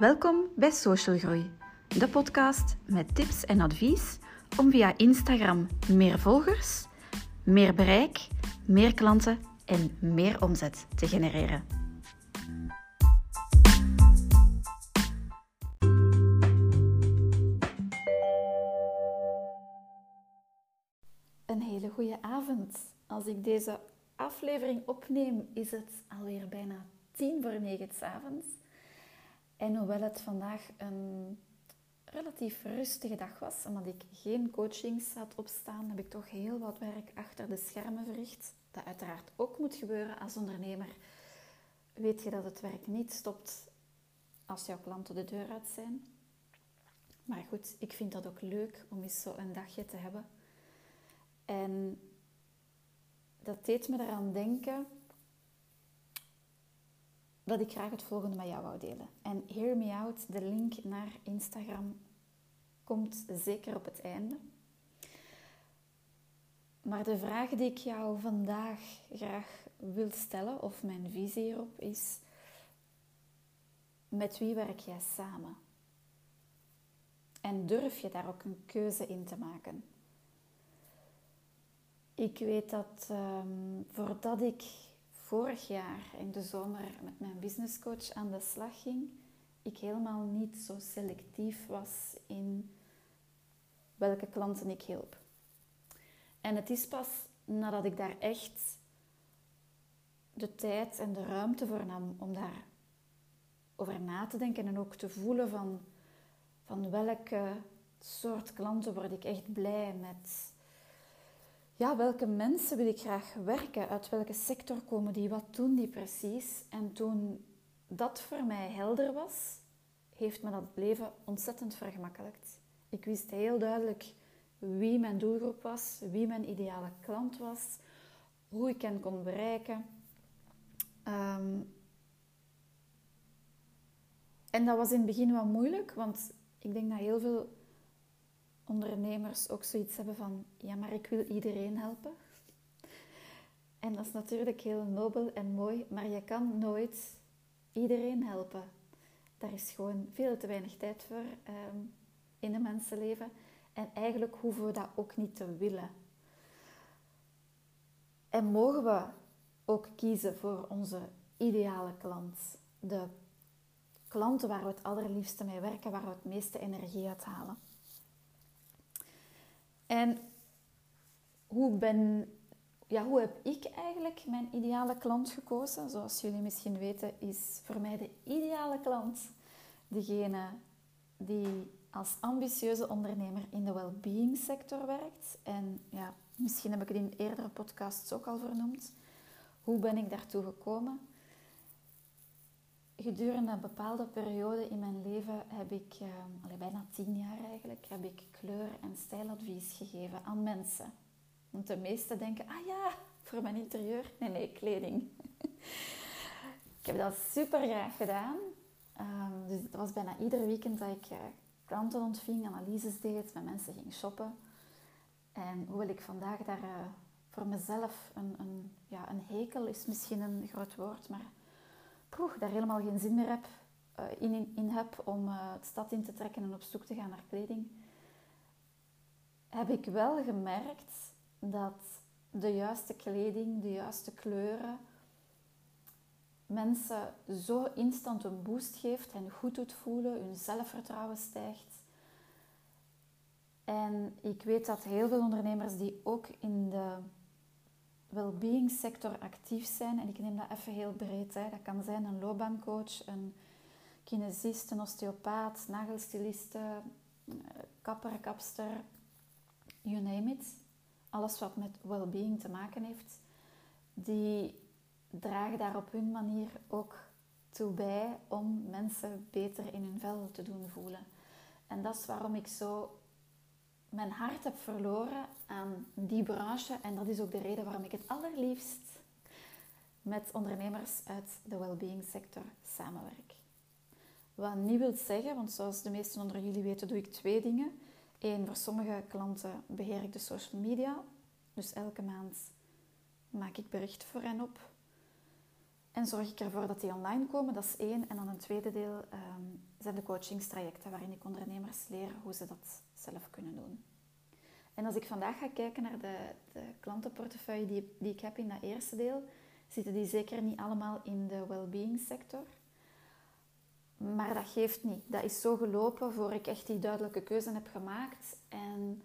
Welkom bij Social Groei, de podcast met tips en advies om via Instagram meer volgers, meer bereik, meer klanten en meer omzet te genereren. Een hele goede avond. Als ik deze aflevering opneem, is het alweer bijna tien voor negen avonds. En hoewel het vandaag een relatief rustige dag was, omdat ik geen coachings had opstaan, heb ik toch heel wat werk achter de schermen verricht. Dat uiteraard ook moet gebeuren als ondernemer. Weet je dat het werk niet stopt als jouw klanten de deur uit zijn. Maar goed, ik vind dat ook leuk om eens zo een dagje te hebben. En dat deed me eraan denken dat ik graag het volgende met jou wou delen. En Hear Me Out, de link naar Instagram, komt zeker op het einde. Maar de vraag die ik jou vandaag graag wil stellen, of mijn visie hierop, is: met wie werk jij samen? En durf je daar ook een keuze in te maken? Ik weet dat um, voordat ik vorig jaar in de zomer met mijn businesscoach aan de slag ging, ik helemaal niet zo selectief was in welke klanten ik hielp. En het is pas nadat ik daar echt de tijd en de ruimte voor nam om daar over na te denken en ook te voelen van, van welke soort klanten word ik echt blij met ja, welke mensen wil ik graag werken? Uit welke sector komen die? Wat doen die precies? En toen dat voor mij helder was, heeft me dat leven ontzettend vergemakkelijkt. Ik wist heel duidelijk wie mijn doelgroep was, wie mijn ideale klant was, hoe ik hen kon bereiken. Ehm, en dat was in het begin wel moeilijk, want ik denk dat heel veel ondernemers ook zoiets hebben van, ja, maar ik wil iedereen helpen. En dat is natuurlijk heel nobel en mooi, maar je kan nooit iedereen helpen. Daar is gewoon veel te weinig tijd voor um, in een mensenleven. En eigenlijk hoeven we dat ook niet te willen. En mogen we ook kiezen voor onze ideale klant. De klanten waar we het allerliefste mee werken, waar we het meeste energie uit halen. En hoe, ben, ja, hoe heb ik eigenlijk mijn ideale klant gekozen? Zoals jullie misschien weten, is voor mij de ideale klant degene die als ambitieuze ondernemer in de well-being sector werkt. En ja, misschien heb ik het in eerdere podcasts ook al vernoemd. Hoe ben ik daartoe gekomen? Gedurende een bepaalde periode in mijn leven heb ik, uh, bijna tien jaar eigenlijk, heb ik kleur- en stijladvies gegeven aan mensen. Want de meesten denken, ah ja, voor mijn interieur. Nee, nee, kleding. ik heb dat super graag gedaan. Um, dus het was bijna ieder weekend dat ik uh, klanten ontving, analyses deed, met mensen ging shoppen. En hoewel ik vandaag daar uh, voor mezelf een, een, ja, een hekel is misschien een groot woord, maar poeh, daar helemaal geen zin meer heb, uh, in, in, heb om uh, stad in te trekken en op zoek te gaan naar kleding, heb ik wel gemerkt dat de juiste kleding, de juiste kleuren, mensen zo instant een boost geeft en goed doet voelen, hun zelfvertrouwen stijgt. En ik weet dat heel veel ondernemers die ook in de well-being sector actief zijn. En ik neem dat even heel breed. Hè. Dat kan zijn een loopbaancoach, een kinesist, een osteopaat, nagelstiliste, eh, kapper, kapster, you name it. Alles wat met well-being te maken heeft. Die dragen daar op hun manier ook toe bij om mensen beter in hun vel te doen voelen. En dat is waarom ik zo mijn hart heb verloren aan die branche. En dat is ook de reden waarom ik het allerliefst met ondernemers uit de well-being sector samenwerk. Wat niet wil zeggen, want zoals de meesten onder jullie weten, doe ik twee dingen. Eén, voor sommige klanten beheer ik de social media. Dus elke maand maak ik berichten voor hen op. En zorg ik ervoor dat die online komen, dat is één. En dan een tweede deel ehm, zijn de coachingstrajecten waarin ik ondernemers leer hoe ze dat zelf kunnen doen. En als ik vandaag ga kijken naar de, de klantenportefeuille die, die ik heb in dat eerste deel, zitten die zeker niet allemaal in de well-being sector. Maar dat geeft niet. Dat is zo gelopen voor ik echt die duidelijke keuze heb gemaakt. En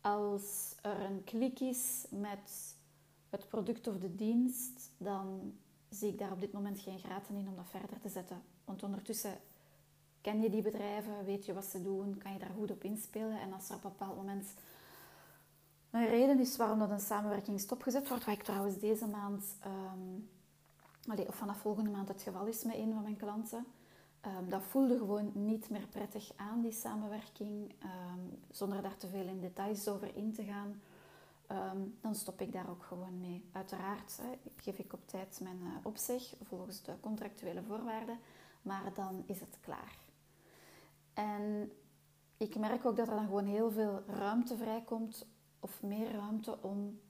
als er een klik is met het product of de dienst, dan zie ik daar op dit moment geen graten in om dat verder te zetten. Want ondertussen ken je die bedrijven, weet je wat ze doen, kan je daar goed op inspelen. En als er op een bepaald moment een reden is waarom dat een samenwerking stopgezet wordt, wat ik trouwens deze maand, um, of vanaf volgende maand het geval is met een van mijn klanten, um, dat voelde gewoon niet meer prettig aan, die samenwerking, um, zonder daar te veel in details over in te gaan. Dan stop ik daar ook gewoon mee. Uiteraard geef ik op tijd mijn uh, opzeg volgens de contractuele voorwaarden, maar dan is het klaar. En ik merk ook dat er dan gewoon heel veel ruimte vrijkomt, of meer ruimte om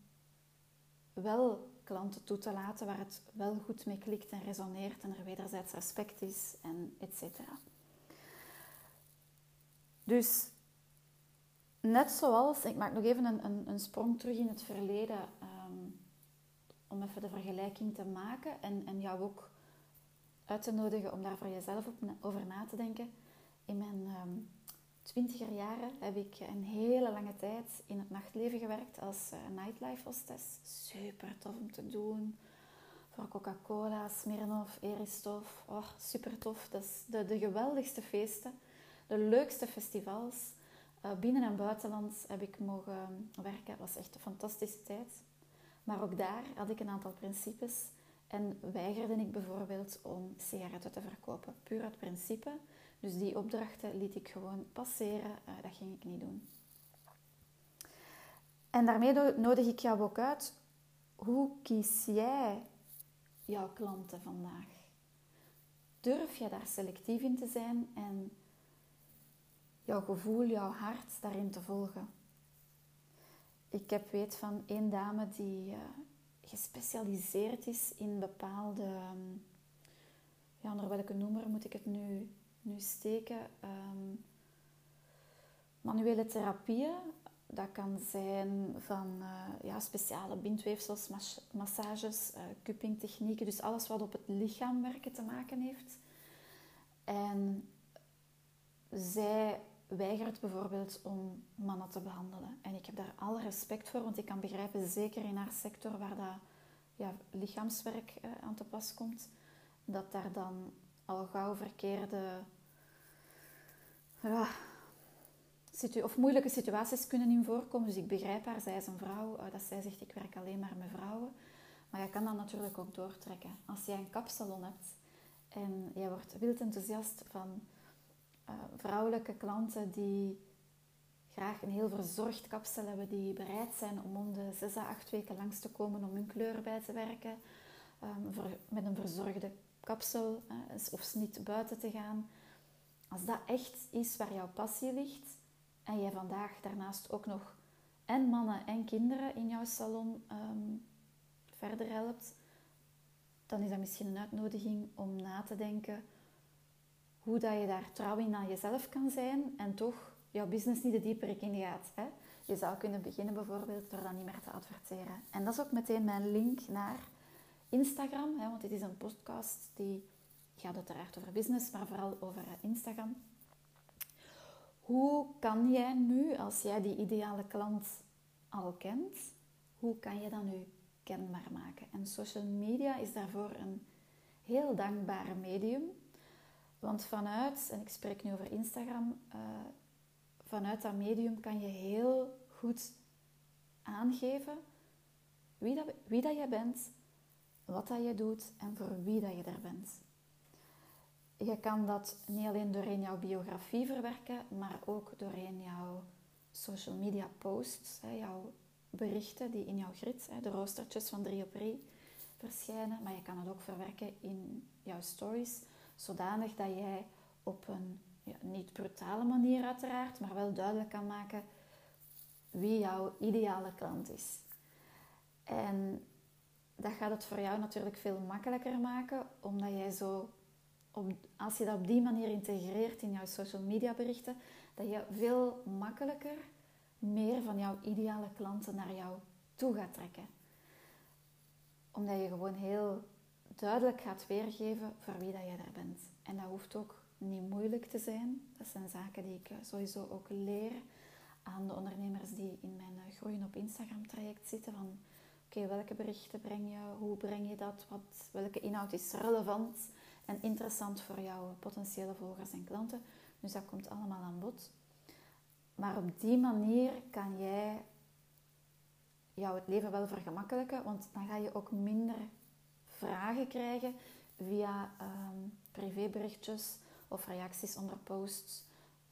wel klanten toe te laten waar het wel goed mee klikt en resoneert en er wederzijds respect is en et. Dus net zoals, ik maak nog even een, een, een sprong terug in het verleden um, om even de vergelijking te maken en, en jou ook uit te nodigen om daar voor jezelf op, over na te denken. In mijn um, twintiger jaren heb ik een hele lange tijd in het nachtleven gewerkt als uh, nightlife hostess. Super tof om te doen. Voor Coca-Cola, Smirnoff, Eristoff. Oh, super tof. Dat is de, de geweldigste feesten. De leukste festivals. Uh, binnen- en buitenland heb ik mogen werken. Het was echt een fantastische tijd. Maar ook daar had ik een aantal principes. En weigerde ik bijvoorbeeld om sigaretten te verkopen. Puur uit principe. Dus die opdrachten liet ik gewoon passeren. Uh, dat ging ik niet doen. En daarmee nodig ik jou ook uit. Hoe kies jij jouw klanten vandaag? Durf je daar selectief in te zijn en jouw gevoel, jouw hart daarin te volgen? Ik heb weet van één dame die uh, gespecialiseerd is in bepaalde... Um, ja, onder welke noemer moet ik het nu nu steken. Um, manuele therapieën, dat kan zijn van uh, ja, speciale bindweefsels, massages, uh, cuppingtechnieken, dus alles wat op het lichaam werken te maken heeft. En zij weigert bijvoorbeeld om mannen te behandelen. En ik heb daar alle respect voor, want ik kan begrijpen, zeker in haar sector waar dat ja, lichaamswerk uh, aan te pas komt, dat daar dan al gauw verkeerde ja, of moeilijke situaties kunnen in voorkomen. Dus ik begrijp haar, zij is een vrouw, eh, dat zij zegt ik werk alleen maar met vrouwen. Maar je kan dat natuurlijk ook doortrekken. Als jij een kapsalon hebt en jij wordt wild enthousiast van uh, vrouwelijke klanten die graag een heel verzorgd kapsel hebben, die bereid zijn om om de 6 à 8 weken langs te komen om hun kleur bij te werken, um, met een verzorgde kapsel uh, of niet buiten te gaan, als dat echt is waar jouw passie ligt en jij vandaag daarnaast ook nog en mannen en kinderen in jouw salon ehm, verder helpt, dan is dat misschien een uitnodiging om na te denken hoe dat je daar trouw in aan jezelf kan zijn en toch jouw business niet de dieper in gaat. Hè? Je zou kunnen beginnen bijvoorbeeld door dat niet meer te adverteren. En dat is ook meteen mijn link naar Instagram, hè, want dit is een podcast die gaat uiteraard over business, maar vooral over Instagram. Hoe kan jij nu, als jij die ideale klant al kent, hoe kan je dat nu kenbaar maken? En social media is daarvoor een heel dankbare medium. Want vanuit, en ik spreek nu over Instagram, uh, vanuit dat medium kan je heel goed aangeven wie dat, wie dat je bent, wat dat je doet en voor wie dat je er bent je kan dat niet alleen doorheen jouw biografie verwerken, maar ook doorheen jouw social media posts, jouw berichten die in jouw grid, de roostertjes van 3 op 3 verschijnen. Maar je kan het ook verwerken in jouw stories, zodanig dat jij op een ja, niet brutale manier uiteraard, maar wel duidelijk kan maken wie jouw ideale klant is. En dat gaat het voor jou natuurlijk veel makkelijker maken, omdat jij zo, op, als je dat op die manier integreert in jouw social media berichten, dat je veel makkelijker meer van jouw ideale klanten naar jou toe gaat trekken. Omdat je gewoon heel duidelijk gaat weergeven voor wie dat jij daar bent. En dat hoeft ook niet moeilijk te zijn. Dat zijn zaken die ik eh, sowieso ook leer aan de ondernemers die in mijn eh, Groeien op Instagram traject zitten. Van oké, welke berichten breng je? Hoe breng je dat? Wat, welke inhoud is relevant en interessant voor jouw potentiële volgers en klanten? Dus dat komt allemaal aan bod. Maar op die manier kan jij jou het leven wel vergemakkelijken, want dan ga je ook minder vragen krijgen via um, privéberichtjes of reacties onder posts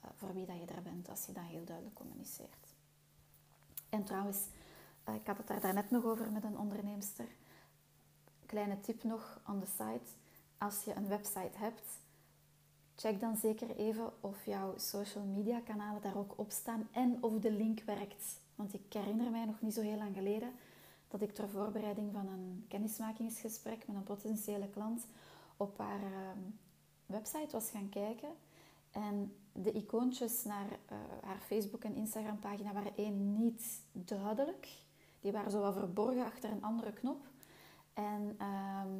uh, voor wie dat je daar bent, als je dat heel duidelijk communiceert. En trouwens, uh, ik had het daar daarnet nog over met een onderneemster. Kleine tip nog on the site. Als je een website hebt, check dan zeker even of jouw social media kanalen daar ook op staan en of de link werkt. Want ik herinner mij nog niet zo heel lang geleden dat ik ter voorbereiding van een kennismakingsgesprek met een potentiële klant op haar ehm, website was gaan kijken. En de icoontjes naar uh, haar Facebook- en Instagram-pagina waren één niet duidelijk. Die waren zo wat verborgen achter een andere knop. En ehm,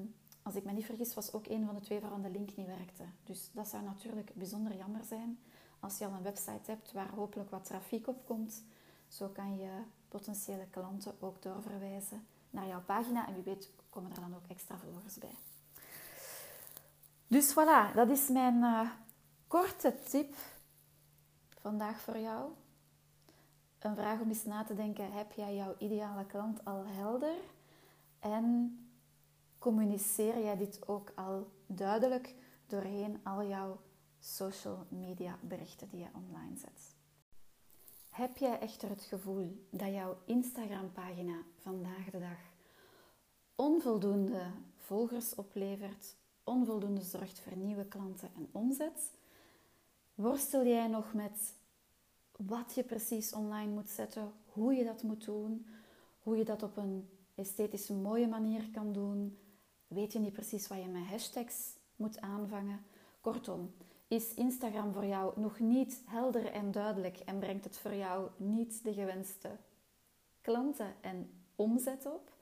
als ik me niet vergis, was ook een van de twee waarvan de link niet werkte. Dus dat zou natuurlijk bijzonder jammer zijn als je al een website hebt waar hopelijk wat trafiek op komt. Zo kan je potentiële klanten ook doorverwijzen naar jouw pagina en wie weet komen er dan ook extra volgers bij. Dus voilà, dat is mijn uh, korte tip vandaag voor jou. Een vraag om eens na te denken: heb jij jouw ideale klant al helder? En communiceer jij dit ook al duidelijk doorheen al jouw social media berichten die je online zet? Heb jij echter het gevoel dat jouw Instagram-pagina vandaag de dag onvoldoende volgers oplevert, onvoldoende zorgt voor nieuwe klanten en omzet? Worstel jij nog met wat je precies online moet zetten, hoe je dat moet doen, hoe je dat op een esthetische mooie manier kan doen? Weet je niet precies wat je met hashtags moet aanvangen? Kortom, is Instagram voor jou nog niet helder en duidelijk en brengt het voor jou niet de gewenste klanten en omzet op?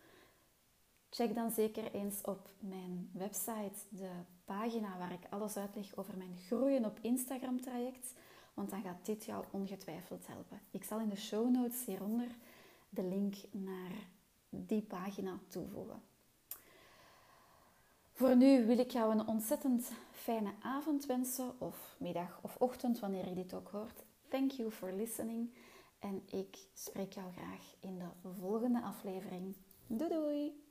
Check dan zeker eens op mijn website de pagina waar ik alles uitleg over mijn groeien op Instagram traject, want dan gaat dit jou ongetwijfeld helpen. Ik zal in de show notes hieronder de link naar die pagina toevoegen. Voor nu wil ik jou een ontzettend fijne avond wensen, of middag of ochtend, wanneer je dit ook hoort. Thank you for listening. En ik spreek jou graag in de volgende aflevering. Doei doei!